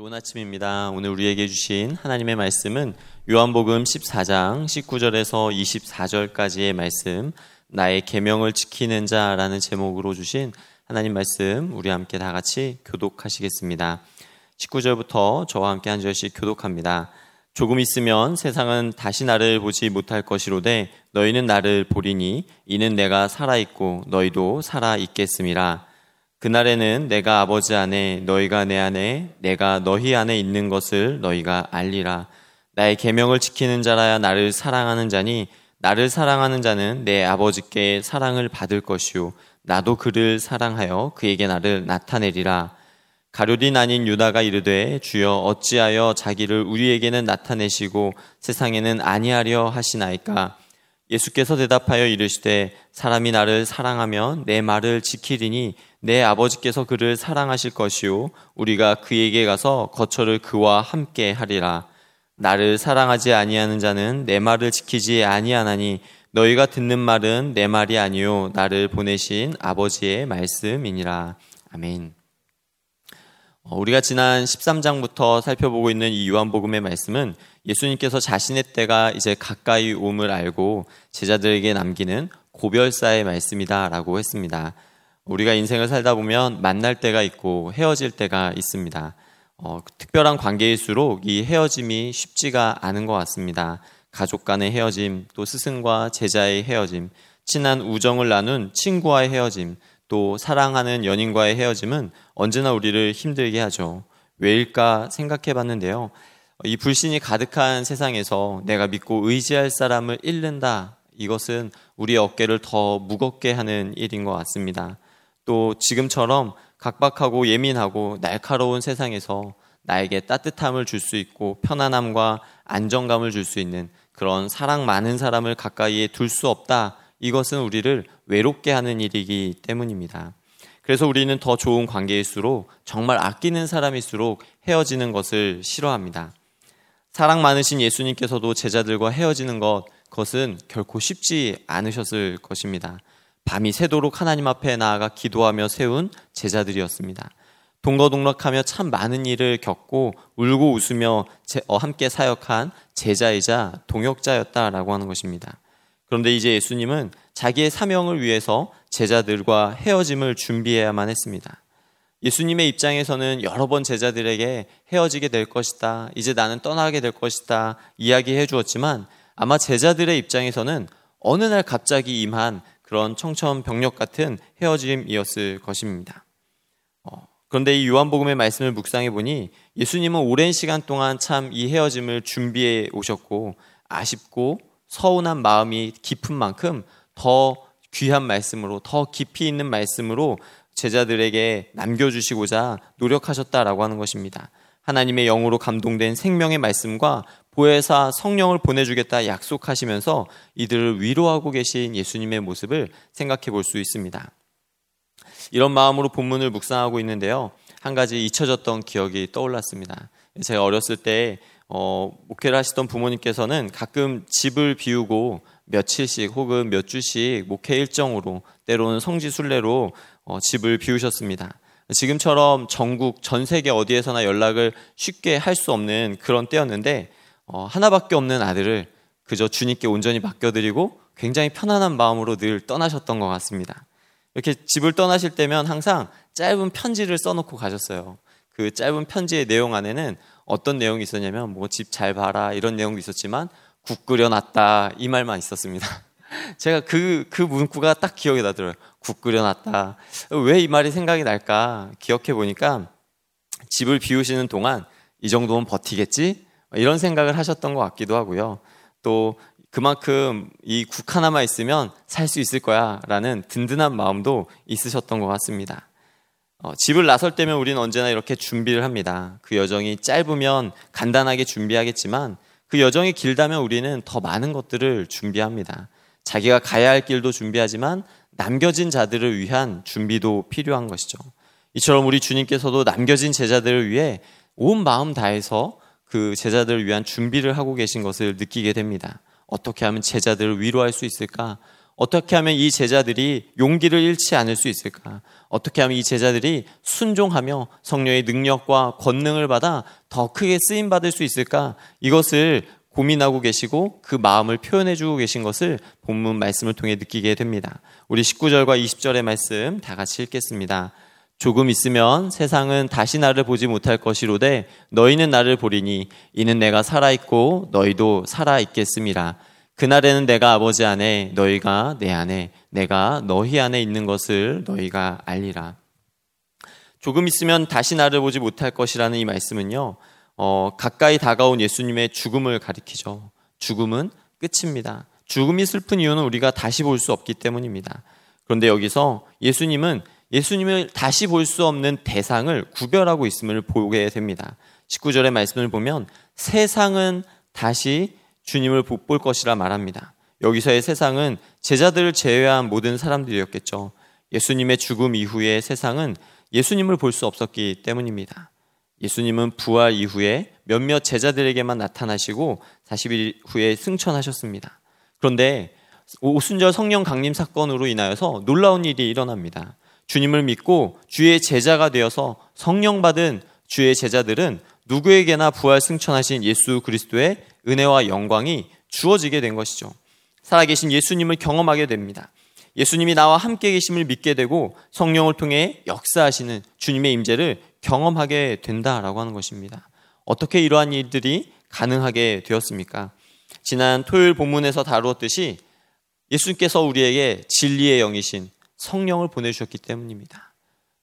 좋은 아침입니다. 오늘 우리에게 주신 하나님의 말씀은 요한복음 14장 19절에서 24절까지의 말씀, 나의 계명을 지키는 자라는 제목으로 주신 하나님 말씀 우리 함께 다 같이 교독하시겠습니다. 19절부터 저와 함께 한 절씩 교독합니다. 조금 있으면 세상은 다시 나를 보지 못할 것이로되 너희는 나를 보리니 이는 내가 살아 있고 너희도 살아 있겠음이라. 그날에는 내가 아버지 안에 너희가 내 안에 내가 너희 안에 있는 것을 너희가 알리라. 나의 계명을 지키는 자라야 나를 사랑하는 자니 나를 사랑하는 자는 내 아버지께 사랑을 받을 것이요 나도 그를 사랑하여 그에게 나를 나타내리라. 가룟이 아닌 유다가 이르되 주여 어찌하여 자기를 우리에게는 나타내시고 세상에는 아니하려 하시나이까 예수께서 대답하여 이르시되 사람이 나를 사랑하면 내 말을 지키리니 내 아버지께서 그를 사랑하실 것이요 우리가 그에게 가서 거처를 그와 함께 하리라 나를 사랑하지 아니하는 자는 내 말을 지키지 아니하나니 너희가 듣는 말은 내 말이 아니요 나를 보내신 아버지의 말씀이니라 아멘. 어, 우리가 지난 13장부터 살펴보고 있는 이 요한복음의 말씀은 예수님께서 자신의 때가 이제 가까이 옴을 알고 제자들에게 남기는 고별사의 말씀이다라고 했습니다. 우리가 인생을 살다 보면 만날 때가 있고 헤어질 때가 있습니다. 어, 특별한 관계일수록 이 헤어짐이 쉽지가 않은 것 같습니다. 가족 간의 헤어짐, 또 스승과 제자의 헤어짐, 친한 우정을 나눈 친구와의 헤어짐, 또 사랑하는 연인과의 헤어짐은 언제나 우리를 힘들게 하죠. 왜일까 생각해 봤는데요. 이 불신이 가득한 세상에서 내가 믿고 의지할 사람을 잃는다. 이것은 우리 어깨를 더 무겁게 하는 일인 것 같습니다. 또 지금처럼 각박하고 예민하고 날카로운 세상에서 나에게 따뜻함을 줄 수 있고 편안함과 안정감을 줄 수 있는 그런 사랑 많은 사람을 가까이에 둘 수 없다. 이것은 우리를 외롭게 하는 일이기 때문입니다. 그래서 우리는 더 좋은 관계일수록 정말 아끼는 사람일수록 헤어지는 것을 싫어합니다. 사랑 많으신 예수님께서도 제자들과 헤어지는 것, 그것은 결코 쉽지 않으셨을 것입니다. 밤이 새도록 하나님 앞에 나아가 기도하며 세운 제자들이었습니다. 동거동락하며 참 많은 일을 겪고 울고 웃으며 어, 함께 사역한 제자이자 동역자였다라고 하는 것입니다. 그런데 이제 예수님은 자기의 사명을 위해서 제자들과 헤어짐을 준비해야만 했습니다. 예수님의 입장에서는 여러 번 제자들에게 헤어지게 될 것이다. 이제 나는 떠나게 될 것이다. 이야기해 주었지만 아마 제자들의 입장에서는 어느 날 갑자기 임한 그런 청천벽력 같은 헤어짐이었을 것입니다. 어, 그런데 이 요한복음의 말씀을 묵상해 보니 예수님은 오랜 시간 동안 참 이 헤어짐을 준비해 오셨고 아쉽고 서운한 마음이 깊은 만큼 더 귀한 말씀으로 더 깊이 있는 말씀으로 제자들에게 남겨주시고자 노력하셨다라고 하는 것입니다. 하나님의 영으로 감동된 생명의 말씀과 보혜사 성령을 보내주겠다 약속하시면서 이들을 위로하고 계신 예수님의 모습을 생각해 볼 수 있습니다. 이런 마음으로 본문을 묵상하고 있는데요. 한 가지 잊혀졌던 기억이 떠올랐습니다. 제가 어렸을 때 어, 목회를 하시던 부모님께서는 가끔 집을 비우고 며칠씩 혹은 몇 주씩 목회 일정으로 때로는 성지 순례로 어, 집을 비우셨습니다. 지금처럼 전국 전 세계 어디에서나 연락을 쉽게 할 수 없는 그런 때였는데 어, 하나밖에 없는 아들을 그저 주님께 온전히 맡겨드리고 굉장히 편안한 마음으로 늘 떠나셨던 것 같습니다. 이렇게 집을 떠나실 때면 항상 짧은 편지를 써놓고 가셨어요. 그 짧은 편지의 내용 안에는 어떤 내용이 있었냐면 뭐 집 잘 봐라 이런 내용도 있었지만 국 끓여놨다 이 말만 있었습니다. 제가 그, 그 문구가 딱 기억에 나더라고요. 국 끓여놨다. 왜 이 말이 생각이 날까 기억해 보니까 집을 비우시는 동안 이 정도면 버티겠지? 이런 생각을 하셨던 것 같기도 하고요. 또 그만큼 이 국 하나만 있으면 살 수 있을 거야 라는 든든한 마음도 있으셨던 것 같습니다. 어, 집을 나설 때면 우리는 언제나 이렇게 준비를 합니다. 그 여정이 짧으면 간단하게 준비하겠지만 그 여정이 길다면 우리는 더 많은 것들을 준비합니다. 자기가 가야 할 길도 준비하지만 남겨진 자들을 위한 준비도 필요한 것이죠. 이처럼 우리 주님께서도 남겨진 제자들을 위해 온 마음 다해서 그 제자들을 위한 준비를 하고 계신 것을 느끼게 됩니다. 어떻게 하면 제자들을 위로할 수 있을까? 어떻게 하면 이 제자들이 용기를 잃지 않을 수 있을까? 어떻게 하면 이 제자들이 순종하며 성령의 능력과 권능을 받아 더 크게 쓰임 받을 수 있을까? 이것을 고민하고 계시고 그 마음을 표현해 주고 계신 것을 본문 말씀을 통해 느끼게 됩니다. 우리 19절과 20절의 말씀 다 같이 읽겠습니다. 조금 있으면 세상은 다시 나를 보지 못할 것이로되 너희는 나를 보리니 이는 내가 살아 있고 너희도 살아 있겠음이라. 그날에는 내가 아버지 안에 너희가 내 안에 내가 너희 안에 있는 것을 너희가 알리라. 조금 있으면 다시 나를 보지 못할 것이라는 이 말씀은요. 어, 가까이 다가온 예수님의 죽음을 가리키죠. 죽음은 끝입니다. 죽음이 슬픈 이유는 우리가 다시 볼 수 없기 때문입니다. 그런데 여기서 예수님은 예수님을 다시 볼 수 없는 대상을 구별하고 있음을 보게 됩니다. 19절의 말씀을 보면 세상은 다시 주님을 못볼 것이라 말합니다. 여기서의 세상은 제자들을 제외한 모든 사람들이었겠죠. 예수님의 죽음 이후의 세상은 예수님을 볼 수 없었기 때문입니다. 예수님은 부활 이후에 몇몇 제자들에게만 나타나시고 40일 후에 승천하셨습니다. 그런데 오순절 성령 강림 사건으로 인하여서 놀라운 일이 일어납니다. 주님을 믿고 주의 제자가 되어서 성령 받은 주의 제자들은 누구에게나 부활 승천하신 예수 그리스도의 은혜와 영광이 주어지게 된 것이죠. 살아계신 예수님을 경험하게 됩니다. 예수님이 나와 함께 계심을 믿게 되고 성령을 통해 역사하시는 주님의 임재를 경험하게 된다라고 하는 것입니다. 어떻게 이러한 일들이 가능하게 되었습니까? 지난 토요일 본문에서 다루었듯이 예수님께서 우리에게 진리의 영이신 성령을 보내주셨기 때문입니다.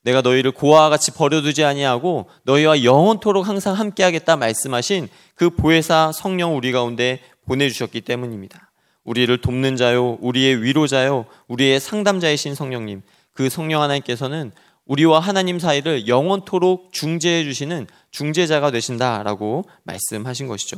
내가 너희를 고아와 같이 버려두지 아니하고 너희와 영원토록 항상 함께하겠다 말씀하신 그 보혜사 성령 우리 가운데 보내주셨기 때문입니다. 우리를 돕는 자요, 우리의 위로자요, 우리의 상담자이신 성령님, 그 성령 하나님께서는 우리와 하나님 사이를 영원토록 중재해 주시는 중재자가 되신다라고 말씀하신 것이죠.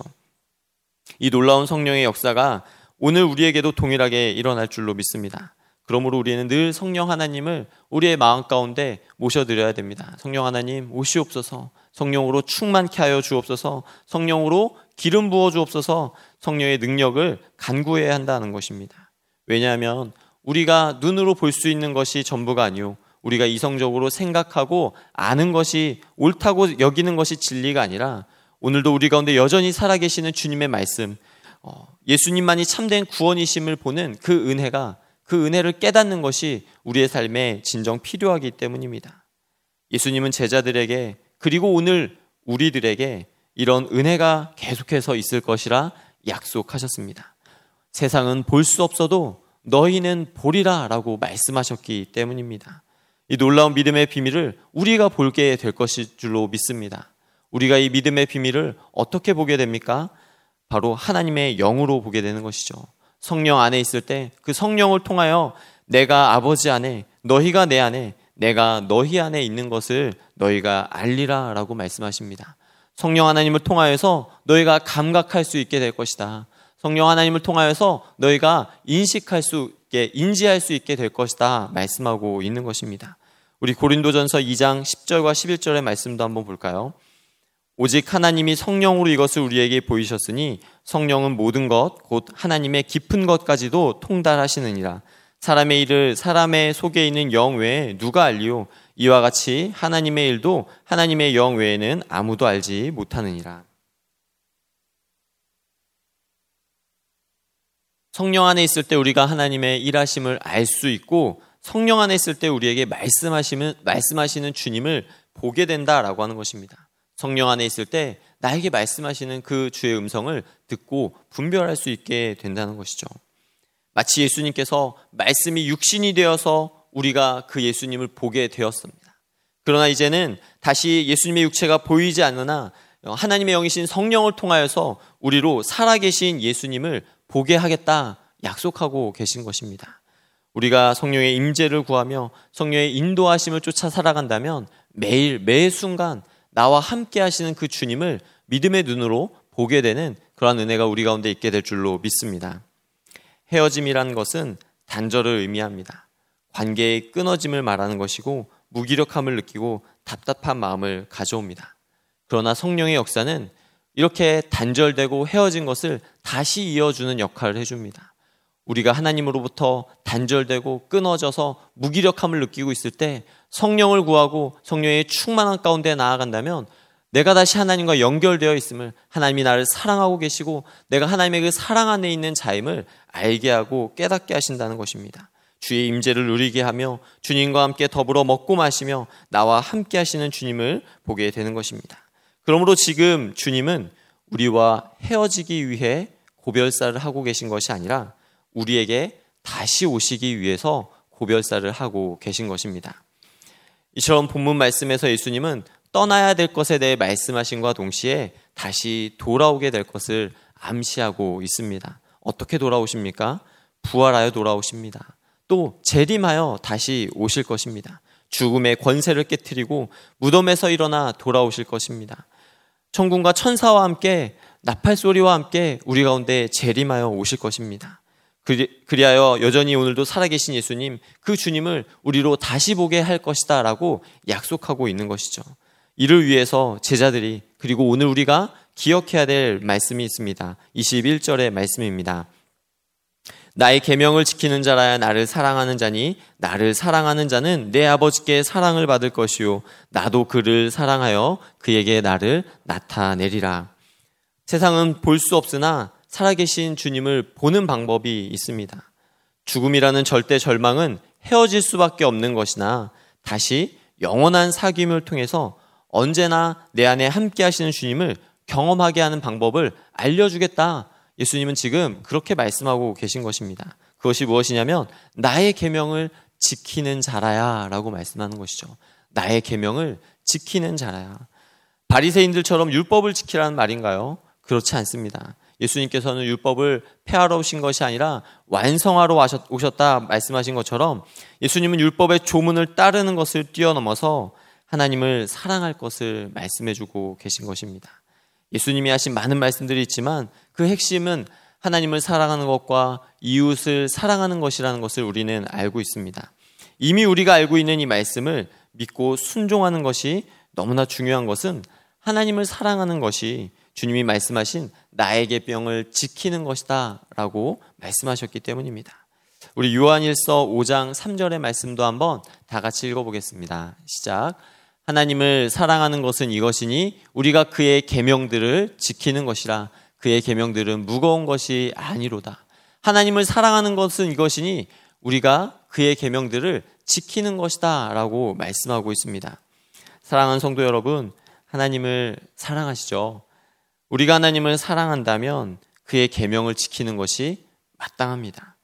이 놀라운 성령의 역사가 오늘 우리에게도 동일하게 일어날 줄로 믿습니다. 그러므로 우리는 늘 성령 하나님을 우리의 마음 가운데 모셔드려야 됩니다. 성령 하나님 오시옵소서, 성령으로 충만케 하여 주옵소서, 성령으로 기름 부어 주옵소서, 성령의 능력을 간구해야 한다는 것입니다. 왜냐하면 우리가 눈으로 볼 수 있는 것이 전부가 아니오. 우리가 이성적으로 생각하고 아는 것이 옳다고 여기는 것이 진리가 아니라 오늘도 우리 가운데 여전히 살아계시는 주님의 말씀, 어, 예수님만이 참된 구원이심을 보는 그 은혜가 그 은혜를 깨닫는 것이 우리의 삶에 진정 필요하기 때문입니다. 예수님은 제자들에게 그리고 오늘 우리들에게 이런 은혜가 계속해서 있을 것이라 약속하셨습니다. 세상은 볼 수 없어도 너희는 보리라 라고 말씀하셨기 때문입니다. 이 놀라운 믿음의 비밀을 우리가 볼게 될 것일 줄로 믿습니다. 우리가 이 믿음의 비밀을 어떻게 보게 됩니까? 바로 하나님의 영으로 보게 되는 것이죠. 성령 안에 있을 때 그 성령을 통하여 내가 아버지 안에 너희가 내 안에 내가 너희 안에 있는 것을 너희가 알리라 라고 말씀하십니다. 성령 하나님을 통하여서 너희가 감각할 수 있게 될 것이다. 성령 하나님을 통하여서 너희가 인식할 수 있게, 인지할 수 있게 될 것이다. 말씀하고 있는 것입니다. 우리 고린도전서 2장 10절과 11절의 말씀도 한번 볼까요? 오직 하나님이 성령으로 이것을 우리에게 보이셨으니 성령은 모든 것, 곧 하나님의 깊은 것까지도 통달하시느니라. 사람의 일을 사람의 속에 있는 영 외에 누가 알리오? 이와 같이 하나님의 일도 하나님의 영 외에는 아무도 알지 못하느니라. 성령 안에 있을 때 우리가 하나님의 일하심을 알 수 있고 성령 안에 있을 때 우리에게 말씀하시는 말씀하시는 주님을 보게 된다라고 하는 것입니다. 성령 안에 있을 때 나에게 말씀하시는 그 주의 음성을 듣고 분별할 수 있게 된다는 것이죠. 마치 예수님께서 말씀이 육신이 되어서 우리가 그 예수님을 보게 되었습니다. 그러나 이제는 다시 예수님의 육체가 보이지 않으나 하나님의 영이신 성령을 통하여서 우리로 살아계신 예수님을 보게 하겠다 약속하고 계신 것입니다. 우리가 성령의 임재를 구하며 성령의 인도하심을 쫓아 살아간다면 매일 매 순간 나와 함께 하시는 그 주님을 믿음의 눈으로 보게 되는 그러한 은혜가 우리 가운데 있게 될 줄로 믿습니다. 헤어짐이라는 것은 단절을 의미합니다. 관계의 끊어짐을 말하는 것이고 무기력함을 느끼고 답답한 마음을 가져옵니다. 그러나 성령의 역사는 이렇게 단절되고 헤어진 것을 다시 이어주는 역할을 해줍니다. 우리가 하나님으로부터 단절되고 끊어져서 무기력함을 느끼고 있을 때 성령을 구하고 성령의 충만한 가운데 나아간다면 내가 다시 하나님과 연결되어 있음을 하나님이 나를 사랑하고 계시고 내가 하나님의 그 사랑 안에 있는 자임을 알게 하고 깨닫게 하신다는 것입니다. 주의 임재를 누리게 하며 주님과 함께 더불어 먹고 마시며 나와 함께 하시는 주님을 보게 되는 것입니다. 그러므로 지금 주님은 우리와 헤어지기 위해 고별사를 하고 계신 것이 아니라 우리에게 다시 오시기 위해서 고별사를 하고 계신 것입니다. 이처럼 본문 말씀에서 예수님은 떠나야 될 것에 대해 말씀하신과 동시에 다시 돌아오게 될 것을 암시하고 있습니다. 어떻게 돌아오십니까? 부활하여 돌아오십니다. 또 재림하여 다시 오실 것입니다. 죽음의 권세를 깨뜨리고 무덤에서 일어나 돌아오실 것입니다. 천군과 천사와 함께 나팔 소리와 함께 우리 가운데 재림하여 오실 것입니다. 그리하여 여전히 오늘도 살아계신 예수님, 그 주님을 우리로 다시 보게 할 것이다 라고 약속하고 있는 것이죠. 이를 위해서 제자들이 그리고 오늘 우리가 기억해야 될 말씀이 있습니다. 21절의 말씀입니다. 나의 계명을 지키는 자라야 나를 사랑하는 자니 나를 사랑하는 자는 내 아버지께 사랑을 받을 것이요 나도 그를 사랑하여 그에게 나를 나타내리라. 세상은 볼 수 없으나 살아계신 주님을 보는 방법이 있습니다. 죽음이라는 절대 절망은 헤어질 수밖에 없는 것이나 다시 영원한 사귐을 통해서 언제나 내 안에 함께 하시는 주님을 경험하게 하는 방법을 알려주겠다. 예수님은 지금 그렇게 말씀하고 계신 것입니다. 그것이 무엇이냐면 나의 계명을 지키는 자라야라고 말씀하는 것이죠. 나의 계명을 지키는 자라야. 바리새인들처럼 율법을 지키라는 말인가요? 그렇지 않습니다. 예수님께서는 율법을 폐하러 오신 것이 아니라 완성하러 오셨다 말씀하신 것처럼 예수님은 율법의 조문을 따르는 것을 뛰어넘어서 하나님을 사랑할 것을 말씀해 주고 계신 것입니다. 예수님이 하신 많은 말씀들이 있지만 그 핵심은 하나님을 사랑하는 것과 이웃을 사랑하는 것이라는 것을 우리는 알고 있습니다. 이미 우리가 알고 있는 이 말씀을 믿고 순종하는 것이 너무나 중요한 것은 하나님을 사랑하는 것이 주님이 말씀하신 나의 계병을 지키는 것이다 라고 말씀하셨기 때문입니다. 우리 요한일서 5장 3절의 말씀도 한번 다 같이 읽어보겠습니다. 시작. 하나님을 사랑하는 것은 이것이니 우리가 그의 계명들을 지키는 것이라 그의 계명들은 무거운 것이 아니로다. 하나님을 사랑하는 것은 이것이니 우리가 그의 계명들을 지키는 것이다라고 말씀하고 있습니다. 사랑하는 성도 여러분, 하나님을 사랑하시죠. 우리가 하나님을 사랑한다면 그의 계명을 지키는 것이 마땅합니다.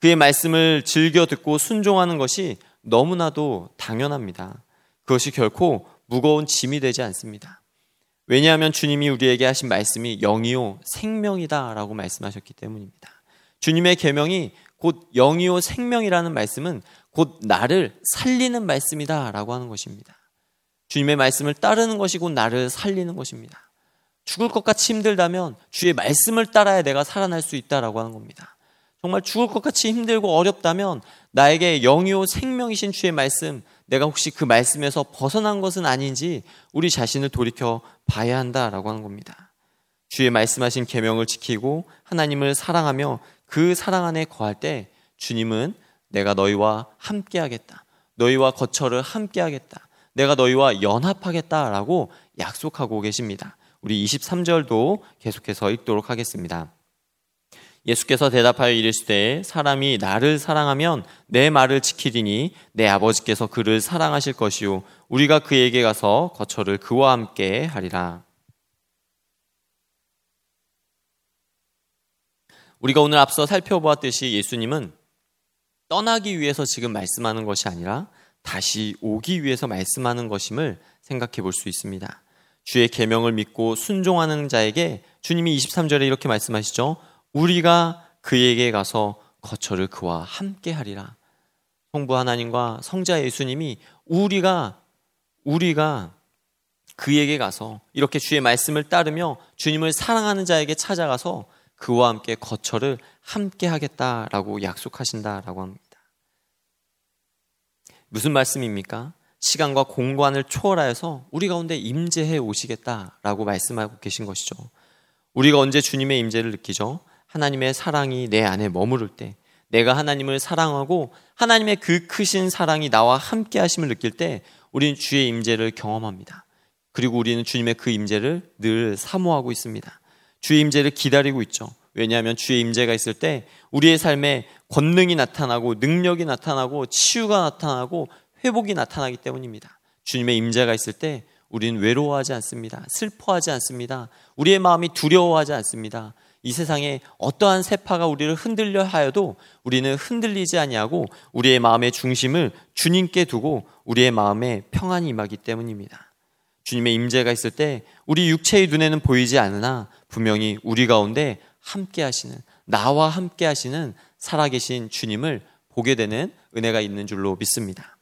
그의 말씀을 즐겨 듣고 순종하는 것이 너무나도 당연합니다. 그것이 결코 무거운 짐이 되지 않습니다. 왜냐하면 주님이 우리에게 하신 말씀이 영이요 생명이다라고 말씀하셨기 때문입니다. 주님의 계명이 곧 영이요 생명이라는 말씀은 곧 나를 살리는 말씀이다라고 하는 것입니다. 주님의 말씀을 따르는 것이 곧 나를 살리는 것입니다. 죽을 것 같이 힘들다면 주의 말씀을 따라야 내가 살아날 수 있다라고 하는 겁니다. 정말 죽을 것 같이 힘들고 어렵다면 나에게 영이요 생명이신 주의 말씀, 내가 혹시 그 말씀에서 벗어난 것은 아닌지 우리 자신을 돌이켜 봐야 한다라고 하는 겁니다. 주의 말씀하신 계명을 지키고 하나님을 사랑하며 그 사랑 안에 거할 때 주님은 내가 너희와 함께하겠다. 너희와 거처를 함께하겠다. 내가 너희와 연합하겠다라고 약속하고 계십니다. 우리 23절도 계속해서 읽도록 하겠습니다. 예수께서 대답하여 이르시되 사람이 나를 사랑하면 내 말을 지키리니 내 아버지께서 그를 사랑하실 것이요 우리가 그에게 가서 거처를 그와 함께 하리라. 우리가 오늘 앞서 살펴보았듯이 예수님은 떠나기 위해서 지금 말씀하는 것이 아니라 다시 오기 위해서 말씀하는 것임을 생각해 볼 수 있습니다. 주의 계명을 믿고 순종하는 자에게 주님이 23절에 이렇게 말씀하시죠. 우리가 그에게 가서 거처를 그와 함께 하리라. 성부 하나님과 성자 예수님이 우리가 우리가 그에게 가서 이렇게 주의 말씀을 따르며 주님을 사랑하는 자에게 찾아가서 그와 함께 거처를 함께 하겠다라고 약속하신다라고 합니다. 무슨 말씀입니까? 시간과 공간을 초월하여서 우리 가운데 임재해 오시겠다라고 말씀하고 계신 것이죠. 우리가 언제 주님의 임재를 느끼죠? 하나님의 사랑이 내 안에 머무를 때, 내가 하나님을 사랑하고 하나님의 그 크신 사랑이 나와 함께 하심을 느낄 때 우리는 주의 임재를 경험합니다. 그리고 우리는 주님의 그 임재를 늘 사모하고 있습니다. 주의 임재를 기다리고 있죠. 왜냐하면 주의 임재가 있을 때 우리의 삶에 권능이 나타나고 능력이 나타나고 치유가 나타나고 회복이 나타나기 때문입니다. 주님의 임재가 있을 때 우리는 외로워하지 않습니다. 슬퍼하지 않습니다. 우리의 마음이 두려워하지 않습니다. 이 세상에 어떠한 세파가 우리를 흔들려 하여도 우리는 흔들리지 아니하고 우리의 마음의 중심을 주님께 두고 우리의 마음에 평안이 임하기 때문입니다. 주님의 임재가 있을 때 우리 육체의 눈에는 보이지 않으나 분명히 우리 가운데 함께 하시는 나와 함께 하시는 살아계신 주님을 보게 되는 은혜가 있는 줄로 믿습니다.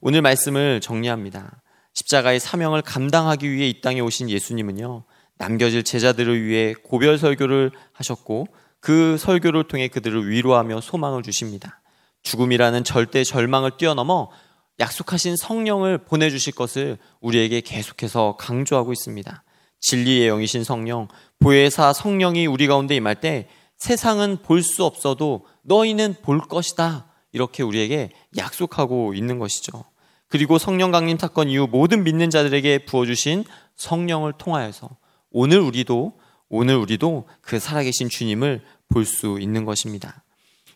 오늘 말씀을 정리합니다. 십자가의 사명을 감당하기 위해 이 땅에 오신 예수님은요. 남겨질 제자들을 위해 고별 설교를 하셨고 그 설교를 통해 그들을 위로하며 소망을 주십니다. 죽음이라는 절대 절망을 뛰어넘어 약속하신 성령을 보내주실 것을 우리에게 계속해서 강조하고 있습니다. 진리의 영이신 성령, 보혜사 성령이 우리 가운데 임할 때 세상은 볼 수 없어도 너희는 볼 것이다. 이렇게 우리에게 약속하고 있는 것이죠. 그리고 성령 강림 사건 이후 모든 믿는 자들에게 부어주신 성령을 통하여서 오늘 우리도 오늘 우리도 그 살아계신 주님을 볼 수 있는 것입니다.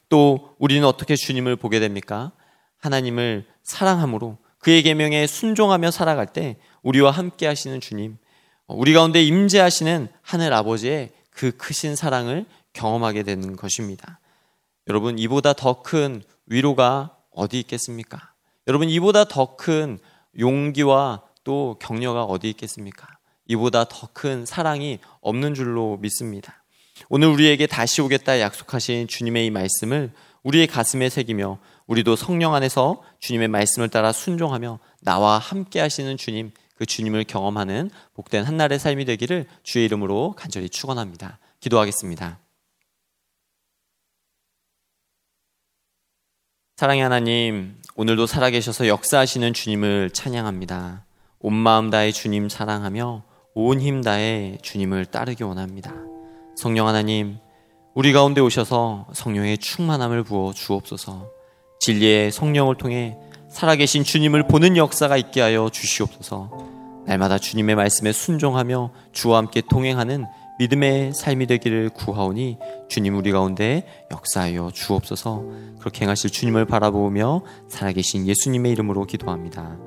또 우리는 어떻게 주님을 보게 됩니까? 하나님을 사랑함으로 그의 계명에 순종하며 살아갈 때 우리와 함께 하시는 주님, 우리 가운데 임재하시는 하늘 아버지의 그 크신 사랑을 경험하게 되는 것입니다. 여러분 이보다 더 큰 위로가 어디 있겠습니까? 여러분 이보다 더 큰 용기와 또 격려가 어디 있겠습니까? 이보다 더 큰 사랑이 없는 줄로 믿습니다. 오늘 우리에게 다시 오겠다 약속하신 주님의 이 말씀을 우리의 가슴에 새기며 우리도 성령 안에서 주님의 말씀을 따라 순종하며 나와 함께 하시는 주님, 그 주님을 경험하는 복된 한날의 삶이 되기를 주의 이름으로 간절히 축원합니다. 기도하겠습니다. 사랑의 하나님, 오늘도 살아계셔서 역사하시는 주님을 찬양합니다. 온 마음 다해 주님 사랑하며 온 힘 다해 주님을 따르기 원합니다. 성령 하나님, 우리 가운데 오셔서 성령의 충만함을 부어 주옵소서. 진리의 성령을 통해 살아계신 주님을 보는 역사가 있게 하여 주시옵소서. 날마다 주님의 말씀에 순종하며 주와 함께 동행하는 믿음의 삶이 되기를 구하오니 주님 우리 가운데 역사하여 주옵소서. 그렇게 행하실 주님을 바라보며 살아계신 예수님의 이름으로 기도합니다.